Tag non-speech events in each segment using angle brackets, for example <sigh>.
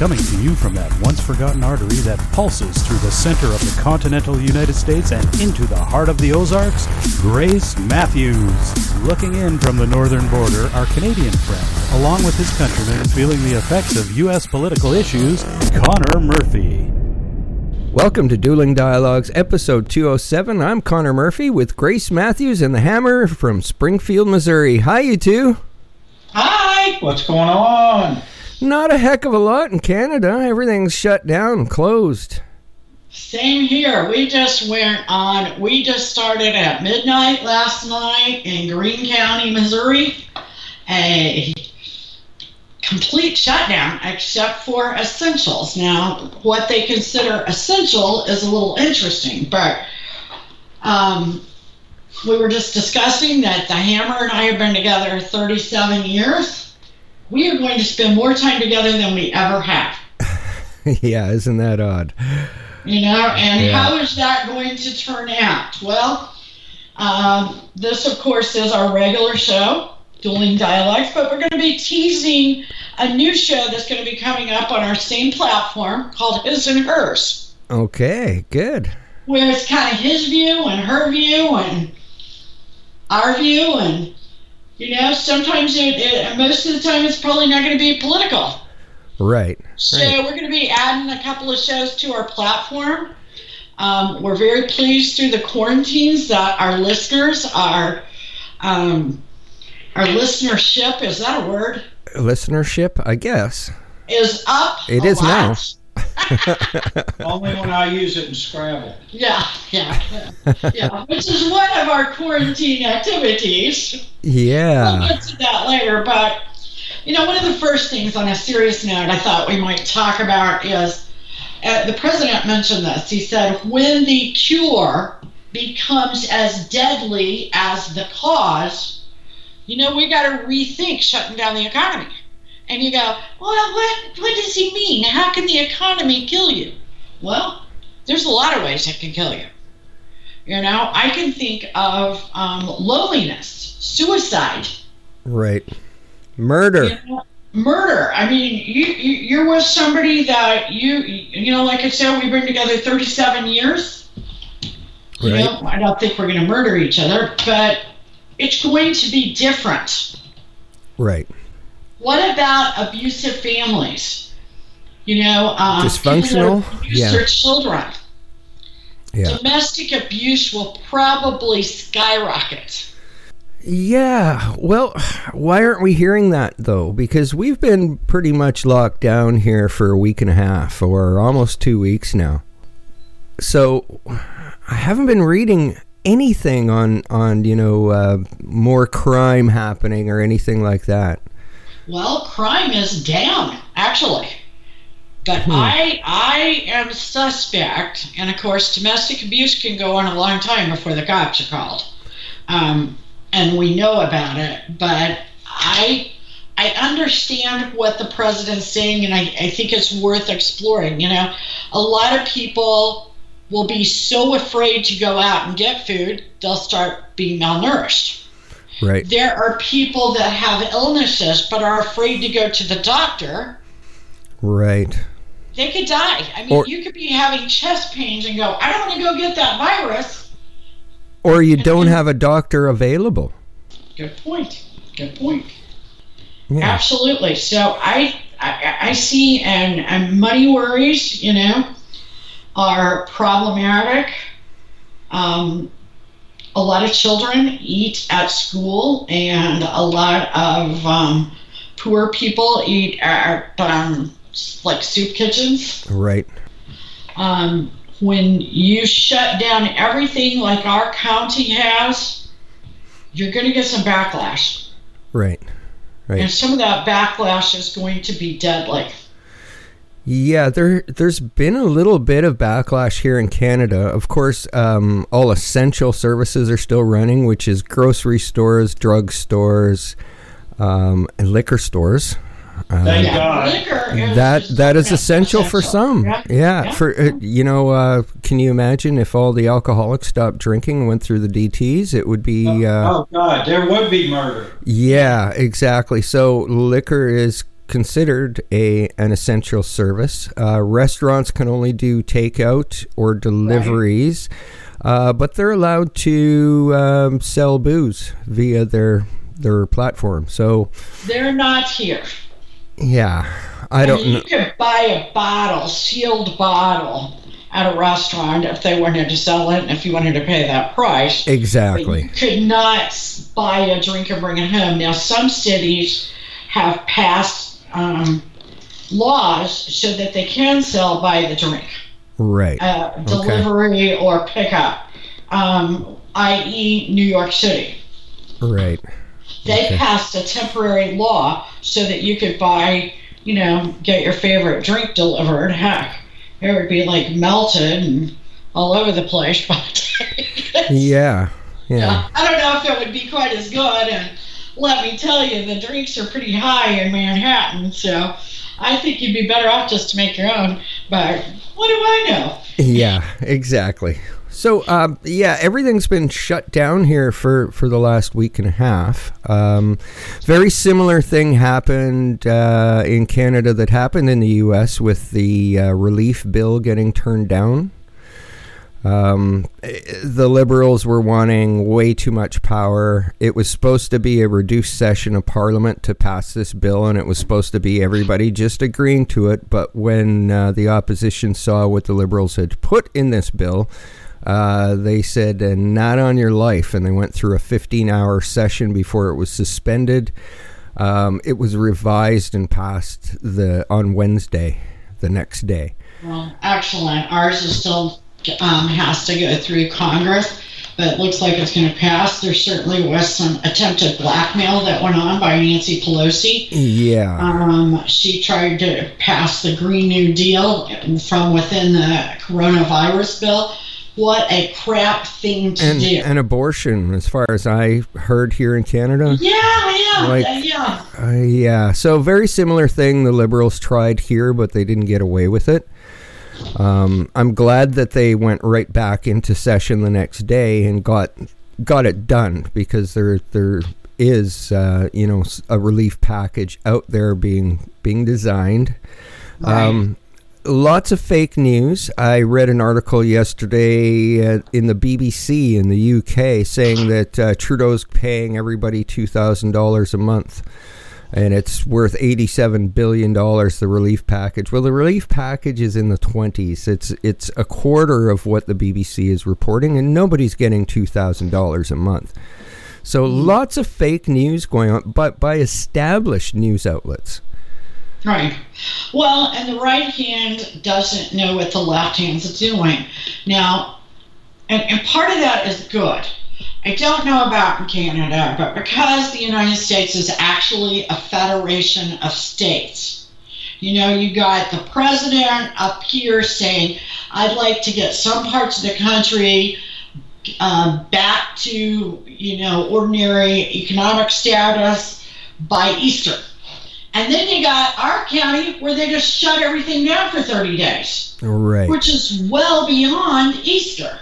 Coming to you from that once forgotten artery that pulses through the center of the continental United States and into the heart of the Ozarks, Grace Matthews. Looking in from the northern border, our Canadian friend, along with his countrymen feeling the effects of U.S. political issues, Connor Murphy. Welcome to Dueling Dialogues, episode 207. I'm Connor Murphy with Grace Matthews and the Hammer from Springfield, Missouri. Hi, you two. Hi, what's going on? Not a heck of a lot in Canada. Everything's shut down, closed. Same here. We just went on, we just started at midnight last night in Greene County, Missouri. A complete shutdown except for essentials. Now, what they consider essential is a little interesting, but um, we were just discussing that the Hammer and I have been together 37 years we are going to spend more time together than we ever have. <laughs> yeah, isn't that odd? You know, and yeah. how is that going to turn out? Well, um, this, of course, is our regular show, Dueling Dialogues, but we're going to be teasing a new show that's going to be coming up on our same platform called His and Hers. Okay, good. Where it's kind of his view and her view and our view and you know, sometimes it, it, most of the time it's probably not going to be political. Right. So right. we're going to be adding a couple of shows to our platform. Um, we're very pleased through the quarantines that our listeners are, um, our listenership is that a word? Listenership, I guess. Is up. It is lot. now. <laughs> Only when I use it in Scrabble. Yeah, yeah, yeah, yeah. Which is one of our quarantine activities. Yeah. We'll get to that later, but you know, one of the first things on a serious note I thought we might talk about is uh, the president mentioned this. He said, when the cure becomes as deadly as the cause, you know, we got to rethink shutting down the economy and you go, well, what, what does he mean? How can the economy kill you? Well, there's a lot of ways it can kill you. You know, I can think of um, loneliness, suicide. Right. Murder. You know, murder. I mean, you, you are with somebody that you you know, like I said, we've been together 37 years. You right. know, I don't think we're going to murder each other, but it's going to be different. Right. What about abusive families? You know, um, dysfunctional. yeah. their children. Yeah. Domestic abuse will probably skyrocket. Yeah. Well, why aren't we hearing that though? Because we've been pretty much locked down here for a week and a half or almost 2 weeks now. So, I haven't been reading anything on on, you know, uh, more crime happening or anything like that. Well, crime is down, actually. But hmm. I I am suspect, and of course, domestic abuse can go on a long time before the cops are called, um, and we know about it. But I I understand what the president's saying, and I, I think it's worth exploring. You know, a lot of people will be so afraid to go out and get food, they'll start being malnourished. Right. There are people that have illnesses but are afraid to go to the doctor. Right. They could die. I mean, or, you could be having chest pains and go, I don't want to go get that virus. Or you and don't then, have a doctor available. Good point. Good point. Yeah. Absolutely. So I, I, I see, and, and money worries, you know, are problematic. Um, a lot of children eat at school, and a lot of um, poor people eat at um, like soup kitchens. Right. Um, when you shut down everything like our county has, you're going to get some backlash. Right. Right. And some of that backlash is going to be deadly. Yeah, there there's been a little bit of backlash here in Canada. Of course, um, all essential services are still running, which is grocery stores, drug stores, um, and liquor stores. Uh, Thank God. That that is essential, for some. Yeah, yeah, yeah. for uh, you know, uh, can you imagine if all the alcoholics stopped drinking and went through the DTS? It would be. oh, uh, oh God, there would be murder. Yeah, exactly. So liquor is considered a an essential service. Uh, restaurants can only do takeout or deliveries, uh, but they're allowed to um, sell booze via their their platform. So They're not here. yeah, I don't mean, know. You could buy a bottle, sealed bottle, at a restaurant if they wanted to sell it and if you wanted to pay that price. Exactly. you could not buy a drink and bring it home. Now, some cities have passed um, laws so that they can sell by the drink, Right. uh, delivery or pickup, um, i.e., New York City. Right. They Okay. passed a temporary law so that you could buy, you know, get your favorite drink delivered. Heck, it would be like melted and all over the place by the day. Yeah. Yeah. I don't know if it would be quite as good. And let me tell you, the drinks are pretty high in Manhattan, so I think you'd be better off just to make your own. But what do I know? Yeah, exactly. So, um, yeah, everything's been shut down here for, for the last week and a half. Um, very similar thing happened uh, in Canada that happened in the U.S. with the uh, relief bill getting turned down. Um, the liberals were wanting way too much power. It was supposed to be a reduced session of parliament to pass this bill, and it was supposed to be everybody just agreeing to it. But when uh, the opposition saw what the liberals had put in this bill, uh, they said, uh, not on your life. And they went through a 15 hour session before it was suspended. Um, it was revised and passed the on Wednesday, the next day. Well, excellent. Ours is still um, has to go through Congress, but it looks like it's going to pass. There certainly was some attempted blackmail that went on by Nancy Pelosi. Yeah. Um, she tried to pass the Green New Deal from within the coronavirus bill. What a crap thing to and, do. and abortion, as far as I heard here in Canada. yeah, yeah, Like- yeah. Uh, yeah, so very similar thing the liberals tried here, but they didn't get away with it. Um, I'm glad that they went right back into session the next day and got got it done because there there is uh, you know a relief package out there being being designed. Um, lots of fake news. I read an article yesterday uh, in the BBC in the UK saying that uh, Trudeau's paying everybody two thousand dollars a month, and it's worth eighty-seven billion dollars. The relief package. Well, the relief package is in the twenties. It's it's a quarter of what the BBC is reporting, and nobody's getting two thousand dollars a month. So mm-hmm. lots of fake news going on, but by established news outlets. Right. Well, and the right hand doesn't know what the left hand's doing. Now, and, and part of that is good. I don't know about in Canada, but because the United States is actually a federation of states, you know, you got the president up here saying, I'd like to get some parts of the country um, back to, you know, ordinary economic status by Easter. And then you got our county where they just shut everything down for 30 days, Right. which is well beyond Easter.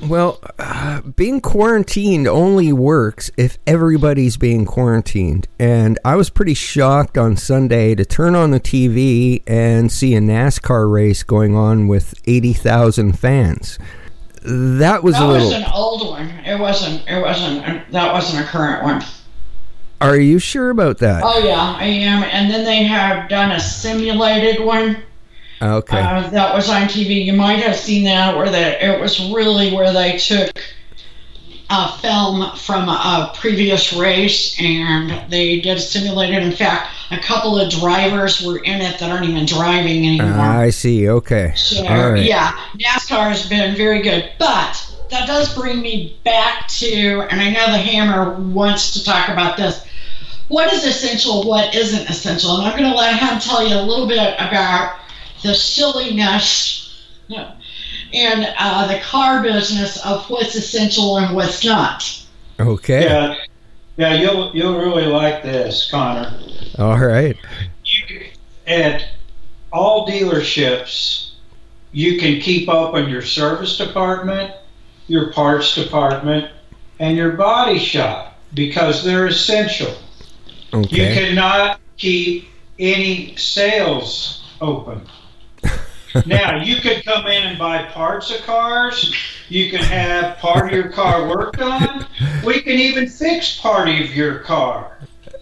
Well, uh, being quarantined only works if everybody's being quarantined. And I was pretty shocked on Sunday to turn on the TV and see a NASCAR race going on with 80,000 fans. That was That a was little. an old one. It wasn't. It wasn't. That wasn't a current one. Are you sure about that? Oh yeah, I am. And then they have done a simulated one. Okay. Uh, that was on TV. You might have seen that, where that it was really where they took a film from a previous race and they did simulated. In fact, a couple of drivers were in it that aren't even driving anymore. I see. Okay. So, All right. yeah, NASCAR has been very good. But that does bring me back to, and I know the Hammer wants to talk about this. What is essential? What isn't essential? And I'm going to let him tell you a little bit about the silliness and uh, the car business of what's essential and what's not. Okay. Yeah, yeah, you'll you'll really like this, Connor. All right. You, at all dealerships, you can keep open your service department, your parts department, and your body shop because they're essential. Okay. You cannot keep any sales open. <laughs> now you could come in and buy parts of cars. You can have part of your car worked on. We can even fix part of your car,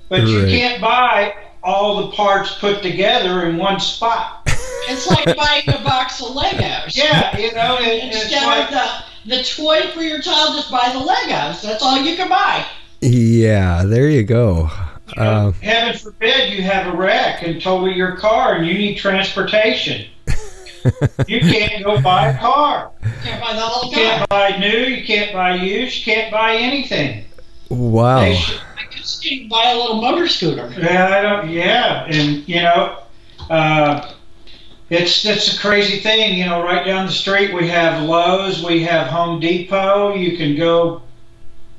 but you can't buy all the parts put together in one spot. It's like buying a box of Legos. Yeah, you know, it, it's Instead like of the, the toy for your child, just buy the Legos. That's all you can buy. Yeah, there you go. you know, Uh, heaven forbid you have a wreck and total your car and you need transportation. You can't go buy a car. Can't buy the whole You can't buy new. You can't buy used. You can't buy anything. wow. They sh- I could see buy a little motor scooter. Yeah, I don't. Yeah, and you know, uh, it's it's a crazy thing. You know, right down the street we have Lowe's, we have Home Depot. You can go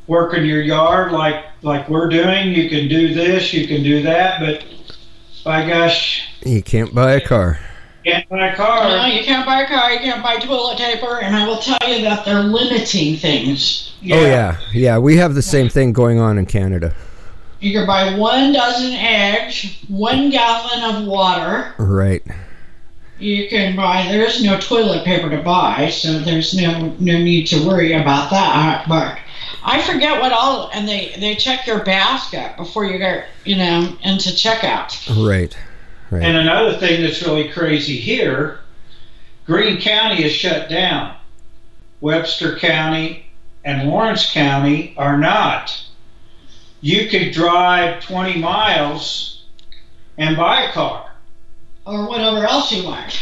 work in your yard like like we're doing. You can do this, you can do that, but by gosh, You can't buy a car. You can't buy a car. No, you can't buy a car, you can't buy toilet paper, and I will tell you that they're limiting things. Oh yeah, yeah. We have the same thing going on in Canada. You can buy one dozen eggs, one gallon of water. Right. You can buy. There is no toilet paper to buy, so there's no no need to worry about that. But I forget what all, and they they check your basket before you go, you know, into checkout. Right. Right. And another thing that's really crazy here, Greene County is shut down. Webster County and Lawrence County are not. You could drive 20 miles and buy a car. Or whatever else you want.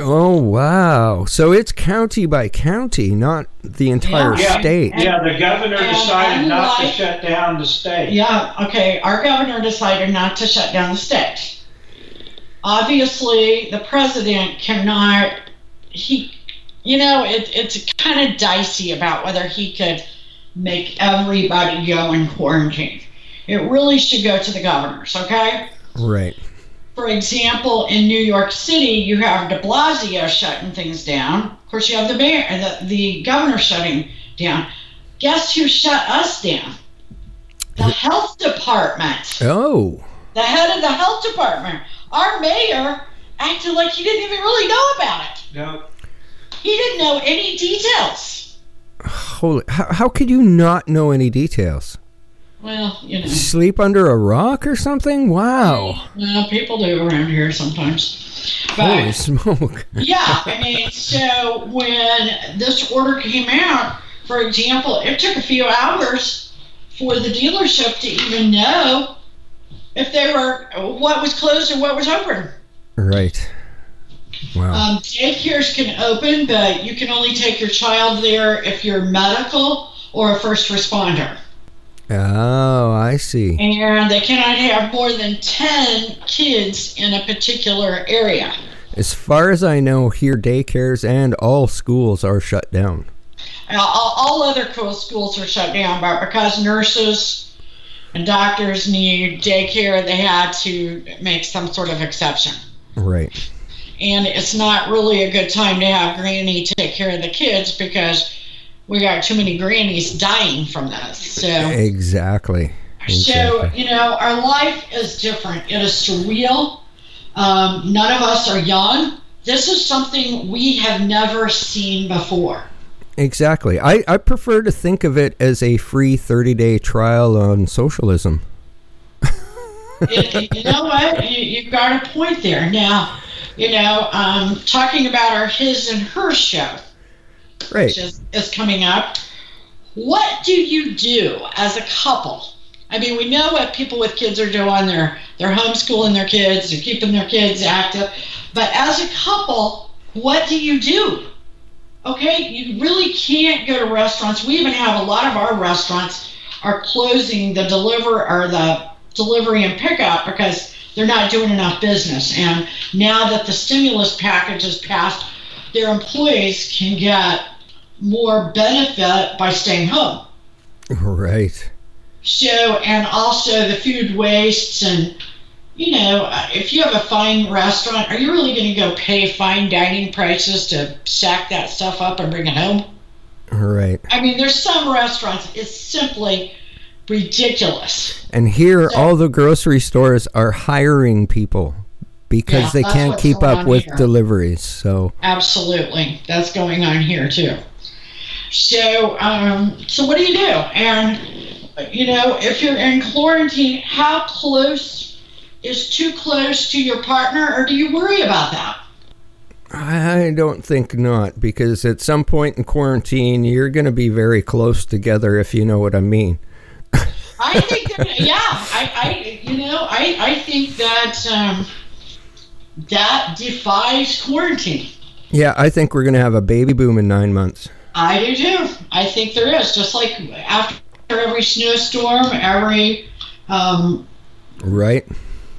Oh wow! So it's county by county, not the entire Yeah. state. Yeah, the governor And decided not to shut down the state. Yeah, okay. Our governor decided not to shut down the state. Obviously, the president cannot. He, you know, it, it's kind of dicey about whether he could make everybody go in quarantine. It really should go to the governors, okay? Right. For example, in New York City, you have De Blasio shutting things down. Of course, you have the mayor, the, the governor shutting down. Guess who shut us down? The health department. Oh. The head of the health department. Our mayor acted like he didn't even really know about it. No, He didn't know any details. Holy! How, how could you not know any details? Well, you know. Sleep under a rock or something? Wow! Well, people do around here sometimes. But Holy smoke! yeah, I <laughs> mean, so when this order came out, for example, it took a few hours for the dealership to even know if they were what was closed and what was open. Right. Wow. Um, daycares can open, but you can only take your child there if you're medical or a first responder. Oh, I see. And they cannot have more than 10 kids in a particular area. As far as I know, here daycares and all schools are shut down. Uh, all, all other schools are shut down, but because nurses doctors need daycare, they had to make some sort of exception. Right. And it's not really a good time to have granny take care of the kids because we got too many grannies dying from this. So. Exactly. So, you know, our life is different. It is surreal. Um, none of us are young. This is something we have never seen before. Exactly. I, I prefer to think of it as a free 30 day trial on socialism. <laughs> You know what? You, you've got a point there. Now, you know, um, talking about our His and Her show, Right. which is, is coming up. What do you do as a couple? I mean, we know what people with kids are doing. They're they're homeschooling their kids, they're keeping their kids active. But as a couple, what do you do? Okay, you really can't go to restaurants. We even have a lot of our restaurants are closing the deliver or the delivery and pickup because they're not doing enough business. And now that the stimulus package is passed, their employees can get more benefit by staying home. <laughs> Right. So, and also the food wastes, and you know, uh, if you have a fine restaurant, are you really going to go pay fine dining prices to sack that stuff up and bring it home? Right. I mean, there's some restaurants, it's simply ridiculous. And here, all the grocery stores are hiring people because Yeah, they can't keep up with here. deliveries. So, Absolutely, that's going on here too. So, um, so what do you do? And you know, if you're in quarantine, how close is too close to your partner, or do you worry about that? I don't think not, because at some point in quarantine, you're going to be very close together, if you know what I mean. I think, that, yeah, I, I, you know, I, I think that um, that defies quarantine. Yeah, I think we're going to have a baby boom in nine months. I do too. I think there is. Just like after every snowstorm, every, um, Right?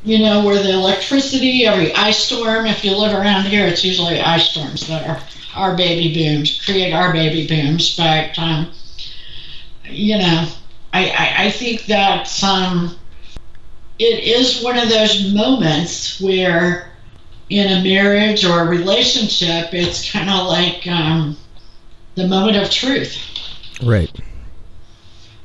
You know, where the electricity, every ice storm, if you live around here, it's usually ice storms that are our baby booms, create our baby booms. But, um, you know, I, I, I think that um, it is one of those moments where in a marriage or a relationship, it's kind of like um, the moment of truth. Right.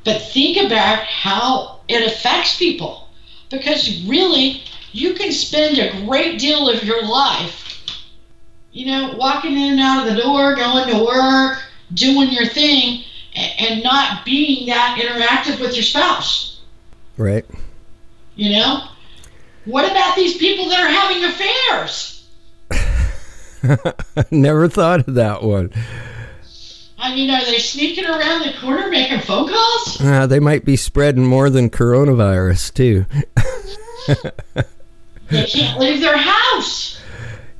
But think about how it affects people. Because really, you can spend a great deal of your life, you know, walking in and out of the door, going to work, doing your thing, and not being that interactive with your spouse. Right. You know? What about these people that are having affairs? <laughs> Never thought of that one. I mean, are they sneaking around the corner making phone calls? Uh, they might be spreading more than coronavirus, too. <laughs> They can't leave their house.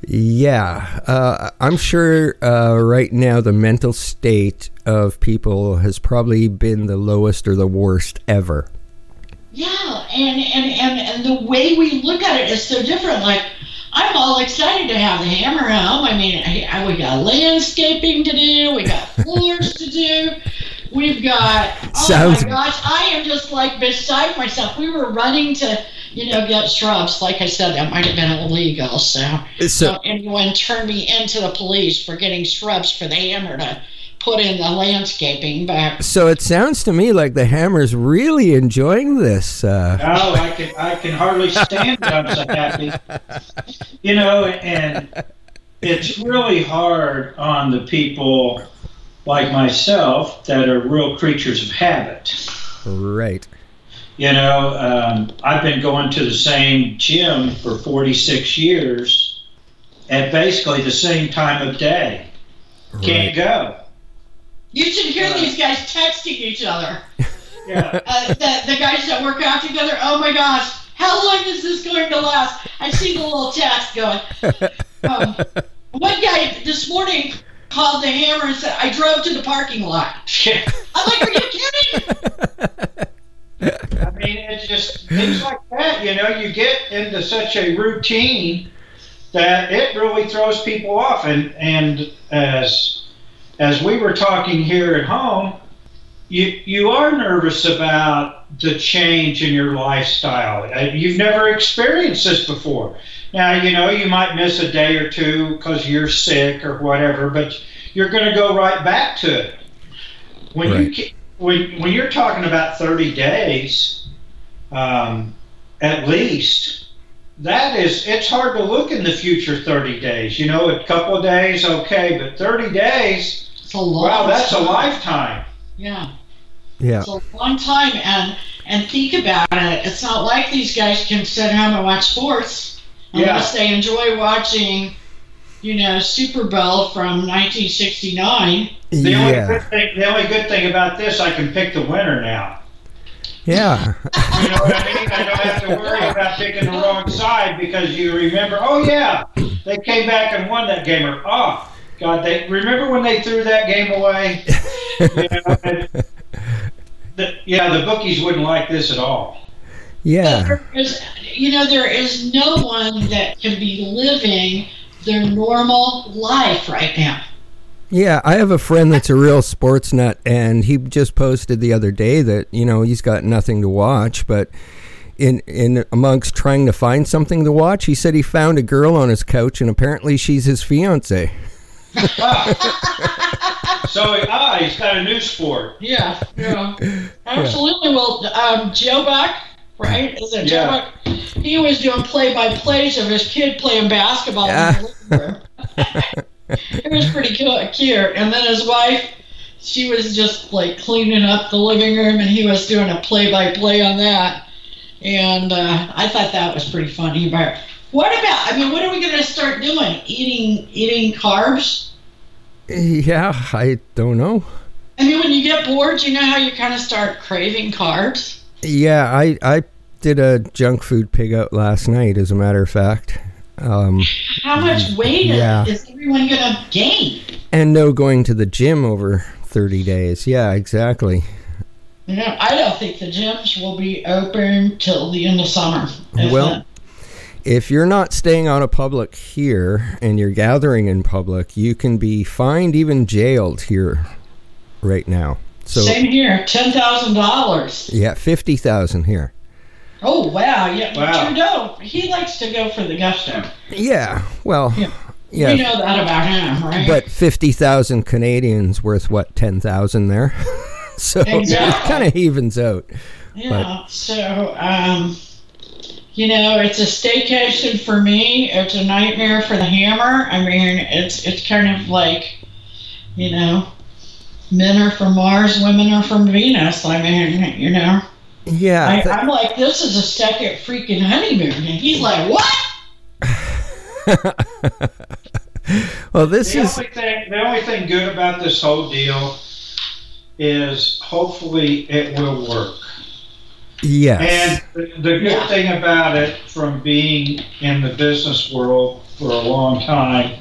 Yeah, uh, I'm sure uh, right now the mental state of people has probably been the lowest or the worst ever. Yeah, and, and, and, and the way we look at it is so different. Like, I'm all excited to have the hammer home. I mean, I, I, we got landscaping to do, we got <laughs> floors to do, we've got. Oh Sounds- my gosh, I am just like beside myself. We were running to, you know, get shrubs. Like I said, that might have been illegal. So, So, don't anyone turn me into the police for getting shrubs for the hammer to put in the landscaping. back. so it sounds to me like the Hammer's really enjoying this. Uh, Oh, I can I can hardly stand it. I'm so happy. You know, and it's really hard on the people like myself that are real creatures of habit. right. You know, um, I've been going to the same gym for 46 years at basically the same time of day. Can't go. You should hear these guys texting each other. <laughs> Yeah. uh, the, the guys that work out together, oh my gosh, how long is this going to last? I see the little text going. <laughs> Um, one guy this morning called the hammer and said, I drove to the parking lot. <laughs> I'm like, are you kidding? I mean, it's just things like that. You know, you get into such a routine that it really throws people off. And and as as we were talking here at home, you you are nervous about the change in your lifestyle. Uh, You've never experienced this before. Now, you know, you might miss a day or two because you're sick or whatever, but you're going to go right back to it. When you Right. ca- when when you're talking about 30 days, um, at least, that is it's hard to look in the future 30 days. You know, a couple of days, okay, but 30 days, It's a long wow, that's a lifetime. Yeah. Yeah. It's a long time, and and think about it. It's not like these guys can sit home and watch sports unless they enjoy watching, you know, Super Bowl from 1969. The only Yeah. good thing, the only good thing about this, I can pick the winner now. Yeah. You know what I mean? I don't have to worry about picking the wrong side because you remember. Oh yeah, they came back and won that game. Or oh God, they remember when they threw that game away. You know, and the, yeah, the bookies wouldn't like this at all. Yeah. There is, you know, there is no one that can be living their normal life right now. Yeah, I have a friend that's a real sports nut, and he just posted the other day that you know he's got nothing to watch, but in in amongst trying to find something to watch, he said he found a girl on his couch, and apparently she's his fiance. <laughs> So ah, he's got a new sport. Yeah, yeah, absolutely. Well, um, Joe Buck, right? Is it Joe Yeah. Buck? He was doing play-by-plays of his kid playing basketball Yeah. in the living room. it was pretty cu- cute. And then his wife, she was just like cleaning up the living room, and he was doing a play-by-play on that. And uh, I thought that was pretty funny. But what about? I mean, what are we going to start doing? Eating eating carbs? Yeah, I don't know. I mean, when you get bored, you know how you kind of start craving carbs. Yeah, I I did a junk food pig out last night. As a matter of fact, um, How much weight Yeah. is everyone going to gain? and no going to the gym over thirty days. Yeah, exactly. You know, I don't think the gyms will be open till the end of summer. Well, If you're not staying out of public here and you're gathering in public, you can be fined, even jailed here right now. So same here, ten thousand dollars. yeah, fifty thousand here. Oh wow, yeah, Wow. Trudeau, he likes to go for the gusto. Yeah, well, Yeah. yeah, We know that about him, right? but fifty thousand Canadians worth what ten thousand there, <laughs> so it kind of evens out. yeah. So, um, you know, it's a staycation for me. It's a nightmare for the hammer. I mean, it's it's kind of like, you know, men are from Mars, women are from Venus. I mean, you know. Yeah, I, th- I'm like, this is a second freaking honeymoon. And he's like, what? <laughs> well, this The is only thing, the only thing good about this whole deal is hopefully it will work. Yes, And the, the good thing about it, from being in the business world for a long time,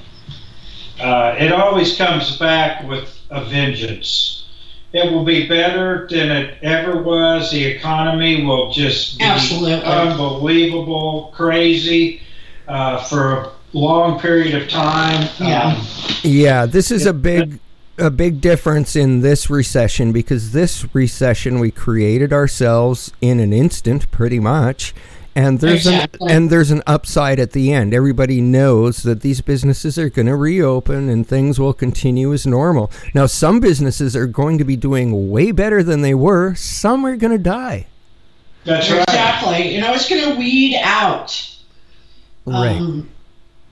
uh, it always comes back with a vengeance. It will be better than it ever was. The economy will just be Absolutely. unbelievable, crazy uh, for a long period of time. Yeah. Um, Yeah, this is a big a big difference in this recession because this recession we created ourselves in an instant pretty much. And there's Exactly. an and there's an upside at the end. Everybody knows that these businesses are going to reopen and things will continue as normal. Now some businesses are going to be doing way better than they were. Some are going to die. that's right. Exactly. You know, it's going to weed out. Right. Um,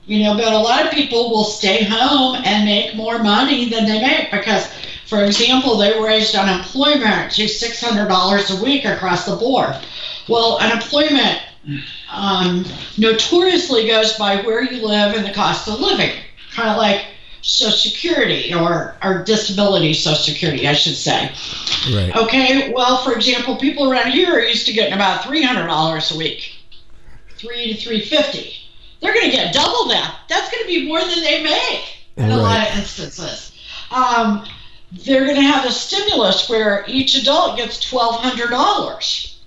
you know, but a lot of people will stay home and make more money than they make because, for example, they raised unemployment to $600 a week across the board. Well, unemployment um, notoriously goes by where you live and the cost of living, kind of like Social Security or, or disability Social Security, I should say. Right. Okay, well, for example, people around here are used to getting about three hundred dollars a week, three to three fifty. They're going to get double that. That's going to be more than they make in a lot of instances. Um, they're going to have a stimulus where each adult gets twelve hundred dollars.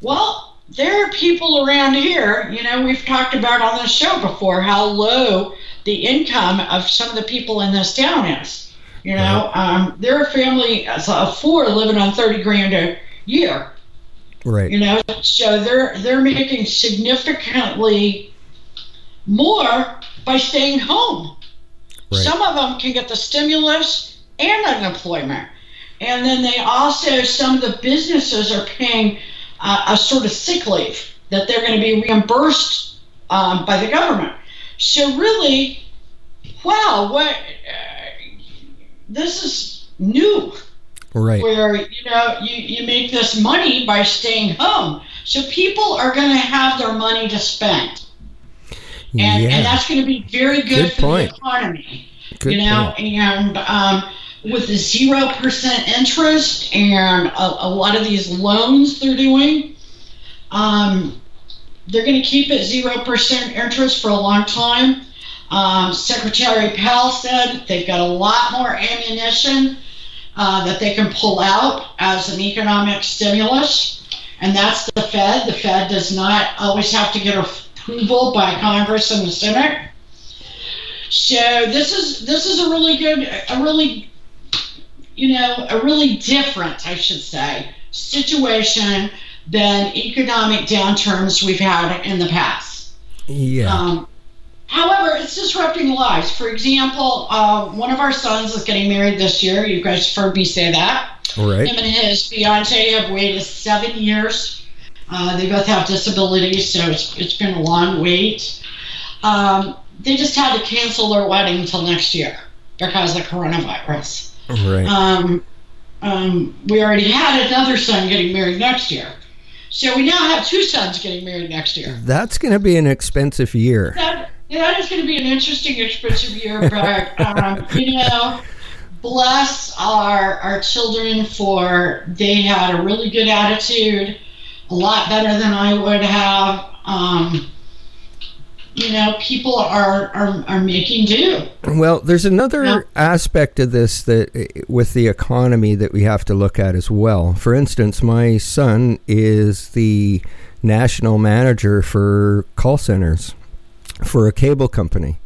Well, there are people around here. You know, we've talked about on this show before how low the income of some of the people in this town is. You know, um, they're a family of four living on thirty grand a year. Right. You know, so they're they're making significantly more by staying home. Right. Some of them can get the stimulus and unemployment, and then they also some of the businesses are paying uh, a sort of sick leave that they're going to be reimbursed um, by the government. So really, wow, what uh, this is new Right. where you know you, you make this money by staying home so people are going to have their money to spend and, yeah. and that's going to be very good, Good for point. the economy Good you know point. and um, with the zero percent interest and a, a lot of these loans they're doing um, they're going to keep it zero percent interest for a long time um, secretary powell said they've got a lot more ammunition uh, that they can pull out as an economic stimulus, and that's the Fed. The Fed does not always have to get approval by Congress and the Senate. So this is this is a really good, a really, you know, a really different, I should say, situation than economic downturns we've had in the past. Yeah. Um, However, it's disrupting lives. For example, uh, one of our sons is getting married this year. You guys heard me say that. Right. Him and his fiance have waited seven years. Uh, they both have disabilities, so it's, it's been a long wait. Um, they just had to cancel their wedding until next year because of coronavirus. Right. Um, um, we already had another son getting married next year. So we now have two sons getting married next year. That's going to be an expensive year. That, that is going to be an interesting, expensive year, but, um, you know, bless our, our children for they had a really good attitude, a lot better than I would have. Um, you know, people are, are, are making do. Well, there's another Yeah. aspect of this that eh, with the economy that we have to look at as well. For instance, my son is the national manager for call centers for a cable company.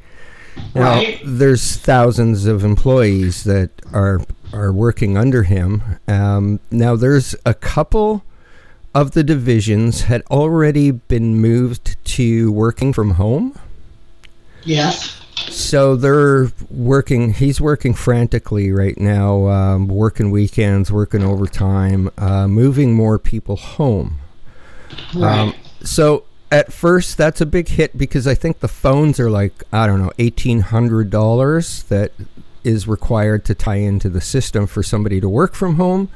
Now, Right. there's thousands of employees that are are working under him. Um, now, there's a couple of the divisions had already been moved to working from home. Yes. So they're working. He's working frantically right now, um, working weekends, working overtime, uh, moving more people home. Right. Um, so at first, that's a big hit because I think the phones are like I don't know, eighteen hundred dollars that is required to tie into the system for somebody to work from home.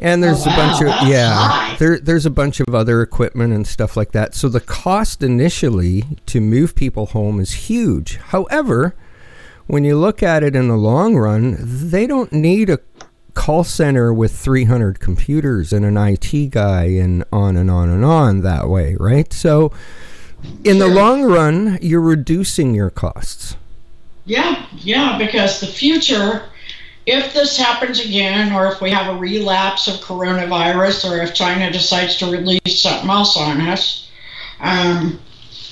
And there's Oh, a bunch of yeah, high. there there's a bunch of other equipment and stuff like that. So the cost initially to move people home is huge. However, when you look at it in the long run, they don't need a call center with 300 computers and an IT guy and on and on and on that way, right? So in the long run, you're reducing your costs. Yeah, yeah, because the future, if this happens again, or if we have a relapse of coronavirus, or if China decides to release something else on us, um,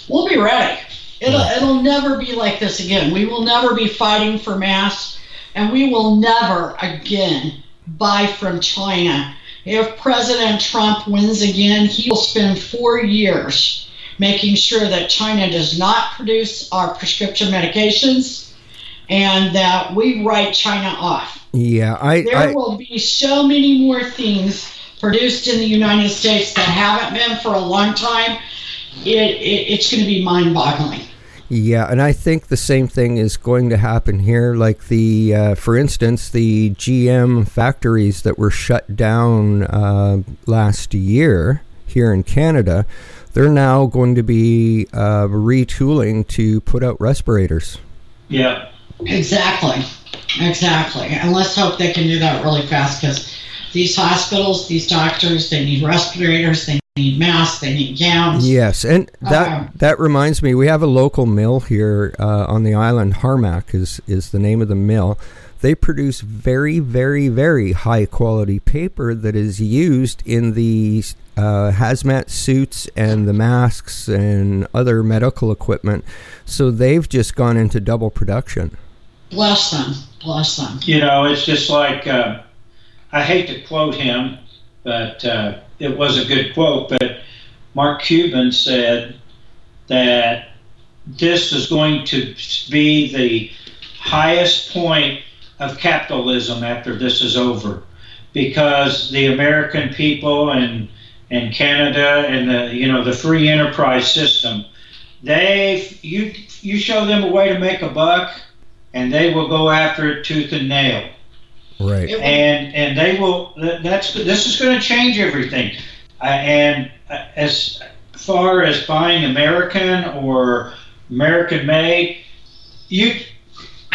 we'll be ready. It'll, it'll never be like this again. We will never be fighting for masks, and we will never again buy from China. If President Trump wins again, he will spend four years making sure that China does not produce our prescription medications and that we write China off. Yeah, I, There I will be so many more things produced in the United States that haven't been for a long time. It, it, it's going to be mind boggling. Yeah, and I think the same thing is going to happen here. Like the, uh, for instance, the GM factories that were shut down uh, last year here in Canada, they're now going to be uh, retooling to put out respirators. Yeah. Exactly. Exactly. And let's hope they can do that really fast because these hospitals, these doctors, they need respirators, they need masks, they need gowns. Yes, and that Um, that reminds me, we have a local mill here uh, on the island. Harmac is is the name of the mill. They produce very, very, very high quality paper that is used in the uh, hazmat suits and the masks and other medical equipment. So they've just gone into double production. Bless them. Bless them. You know, it's just like uh, I hate to quote him, but uh, it was a good quote. But Mark Cuban said that this is going to be the highest point of capitalism after this is over, because the American people and and Canada and the you know the free enterprise system, they you you show them a way to make a buck, and they will go after it tooth and nail Right. And and they will. That's this is going to change everything. Uh, and uh, as far as buying American or American made, you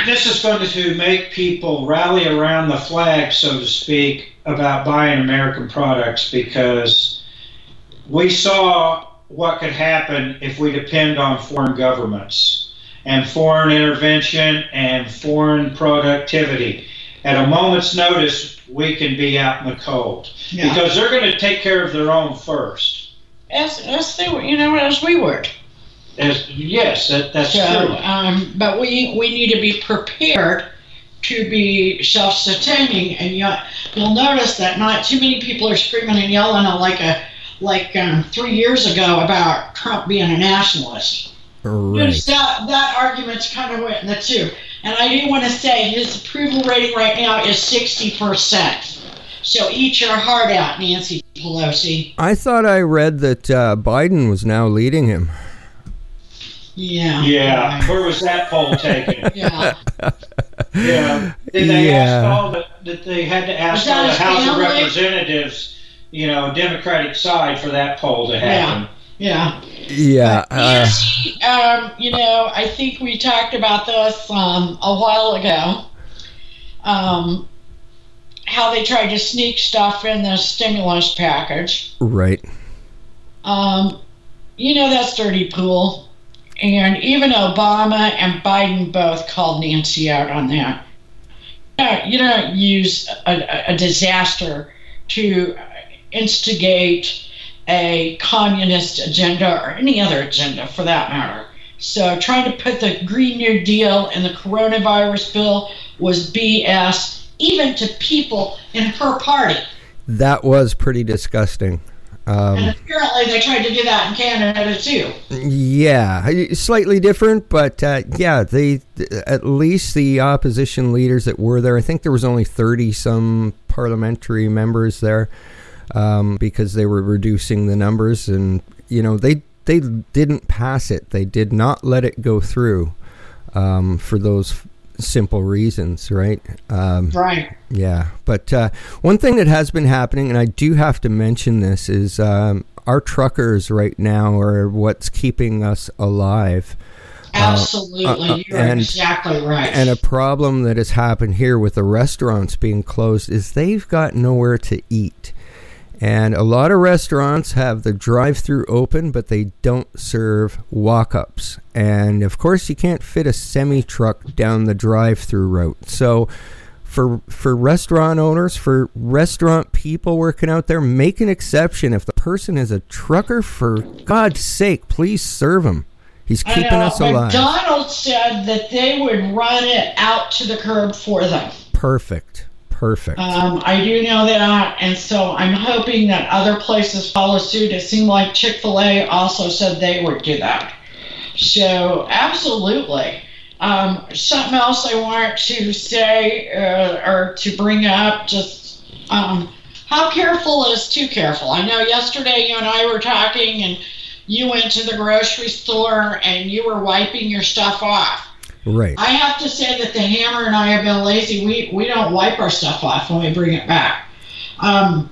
this is going to make people rally around the flag, so to speak, about buying American products because we saw what could happen if we depend on foreign governments and foreign intervention and foreign productivity at a moment's notice, we can be out in the cold yeah. because they're going to take care of their own first. as, as they were, you know, as we would. As, yes, that, that's So, true. um, but we we need to be prepared to be self-sustaining, and yet you'll notice that not too many people are screaming and yelling like a like um, three years ago about Trump being a nationalist. Right. That, that argument's kind of went in the two. And I do want to say his approval rating right now is 60%. So eat your heart out, Nancy Pelosi. I thought I read that uh, Biden was now leading him. Yeah. Yeah. Where was that poll taken? <laughs> Yeah. Yeah. Did they Yeah. ask all the, that they had to ask all the his House of? Representatives, you know, Democratic side for that poll to happen? Yeah. Yeah. But Uh, um, you know, I think we talked about this um, a while ago. Um, how they tried to sneak stuff in the stimulus package. right. Um, you know that's dirty pool. And even Obama and Biden both called Nancy out on that. Yeah, you don't use a- a disaster to instigate a communist agenda or any other agenda for that matter. So trying to put the Green New Deal in the coronavirus bill was BS, even to people in her party. That was pretty disgusting. Um, And apparently they tried to do that in Canada too. Yeah, slightly different, but uh, yeah, they at least the opposition leaders that were there. I think there was only thirty some parliamentary members there um, because they were reducing the numbers, and you know they they didn't pass it. They did not let it go through um, for those simple reasons, right? Um, Right. yeah, but uh, one thing that has been happening, and I do have to mention this, is um, our truckers right now are what's keeping us alive. Absolutely. uh, uh, You're and- exactly right. And a problem that has happened here with the restaurants being closed is they've got nowhere to eat. And a lot of restaurants have the drive through open, but they don't serve walk ups. And of course, you can't fit a semi truck down the drive through route. So, for, for restaurant owners, for restaurant people working out there, make an exception. If the person is a trucker, for God's sake, please serve him. He's keeping know, us alive. McDonald's said that they would run it out to the curb for them. Perfect. Perfect. Um, I do know that, and so I'm hoping that other places follow suit. It seemed like Chick fil A also said they would do that. So, absolutely. Um, something else I want to say uh, or to bring up just um, how careful is too careful? I know yesterday you and I were talking, and you went to the grocery store and you were wiping your stuff off. Right. I have to say that the hammer and I have been lazy. We we don't wipe our stuff off when we bring it back. Um,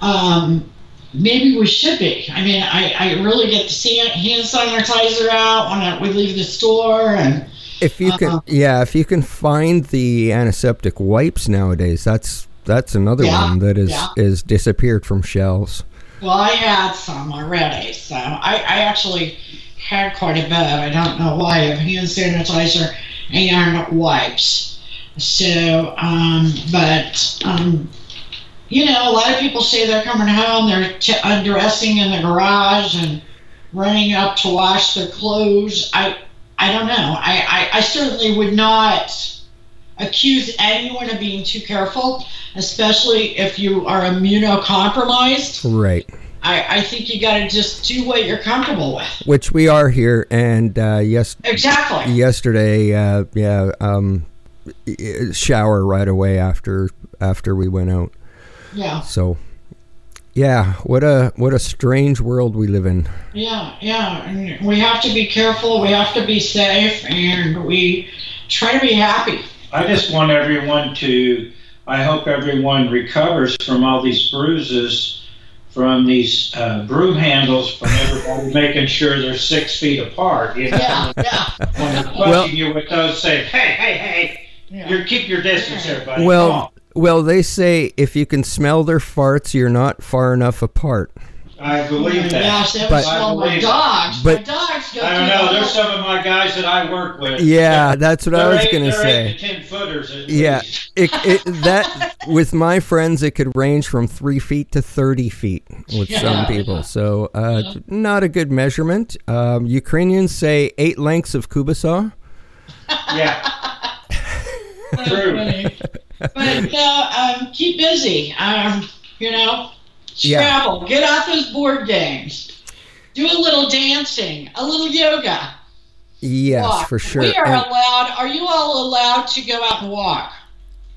um, maybe we should be. I mean, I, I really get the hand sanitizer out when we leave the store, and If you can, Uh-uh. yeah, if you can find the antiseptic wipes nowadays, that's that's another Yeah, one that is yeah. is disappeared from shelves. well, I had some already, so I, I actually had quite a bit. I don't know why of hand sanitizer and wipes. So, um, but um, you know, a lot of people say they're coming home, they're t- undressing in the garage and running up to wash their clothes. I, I don't know. I, I, I certainly would not accuse anyone of being too careful, especially if you are immunocompromised. Right. I, I think you got to just do what you're comfortable with. Which we are here, and uh, yes, Exactly. yesterday, uh, yeah, um, shower right away after after we went out. Yeah. So, yeah, what a what a strange world we live in. Yeah, yeah. And we have to be careful. We have to be safe, and we try to be happy. I just want everyone to, I hope everyone recovers from all these bruises from these uh, broom handles from everybody making sure they're six feet apart. You know? Yeah, yeah. When they're Well- you with those, say, hey, hey, hey, yeah. you keep your distance here, buddy. Come Well, well, they say if you can smell their farts, you're not far enough apart. I believe that. Gosh, that But- was all my dogs. But- my dogs go I don't through know. the There's some of my guys that I work with. Yeah, that's what I was gonna say. Eight to ten footers. at Yeah, least. it, it that <laughs> with my friends, it could range from three feet to thirty feet with some Yeah. people. So, uh, not a good measurement. Um, Ukrainians say eight lengths of Kubasov. Yeah. <laughs> True. But uh, um, keep busy. Um, you know, Yeah. scrabble. Get off those board games. Do a little dancing, a little yoga. Yes, walk. for sure. We are And- allowed. Are you all allowed to go out and walk?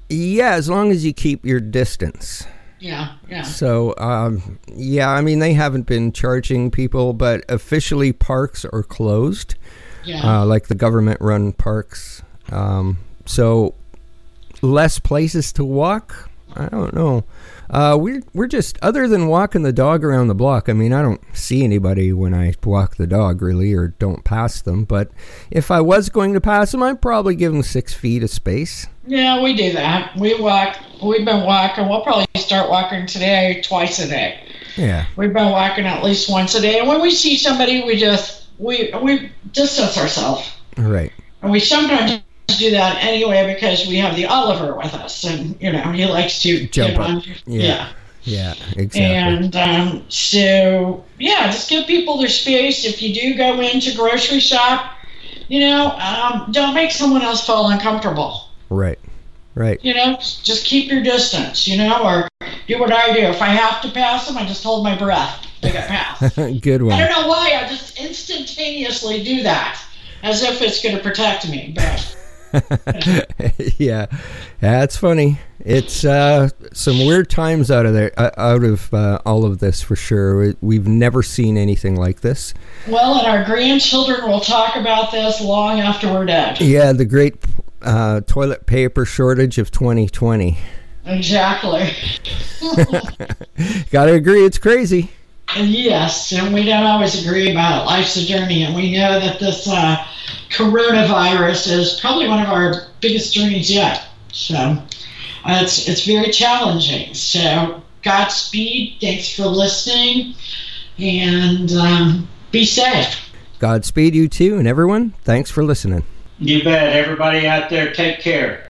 yeah, as long as you keep your distance. Yeah, yeah. So, um, yeah, I mean, they haven't been charging people, but officially parks are closed, Yeah. uh, like the government run parks. Um, so, less places to walk? I don't know. Uh, we're, we're just, other than walking the dog around the block, I mean, I don't see anybody when I walk the dog really or don't pass them. But if I was going to pass them, I'd probably give them six feet of space. Yeah, we do that. We walk. We've been walking. We'll probably start walking today twice a day. Yeah. We've been walking at least once a day. And when we see somebody, we just we we distance ourselves. Right. And we sometimes do that anyway because we have the Oliver with us, and you know he likes to Jump on. Yeah. Yeah, exactly. And um, so, yeah, just give people their space. If you do go into grocery shop, you know, um, don't make someone else feel uncomfortable. right. Right. You know, just keep your distance. You know, or do what I do. If I have to pass them, I just hold my breath. I get past. <laughs> Good one. I don't know why. I just instantaneously do that, as if it's going to protect me. But <laughs> yeah, that's funny. It's uh, some weird times out of there, uh, out of uh, all of this for sure. We- We've never seen anything like this. well, and our grandchildren will talk about this long after we're dead. Yeah, the great uh, toilet paper shortage of 2020. Exactly. <laughs> Got to agree, it's crazy. And yes, and we don't always agree about it. Life's a journey, and we know that this uh, coronavirus is probably one of our biggest journeys yet. So uh, it's it's very challenging. So Godspeed. Thanks for listening, and um, be safe. Godspeed, you too, and everyone. Thanks for listening. You bet. Everybody out there, take care.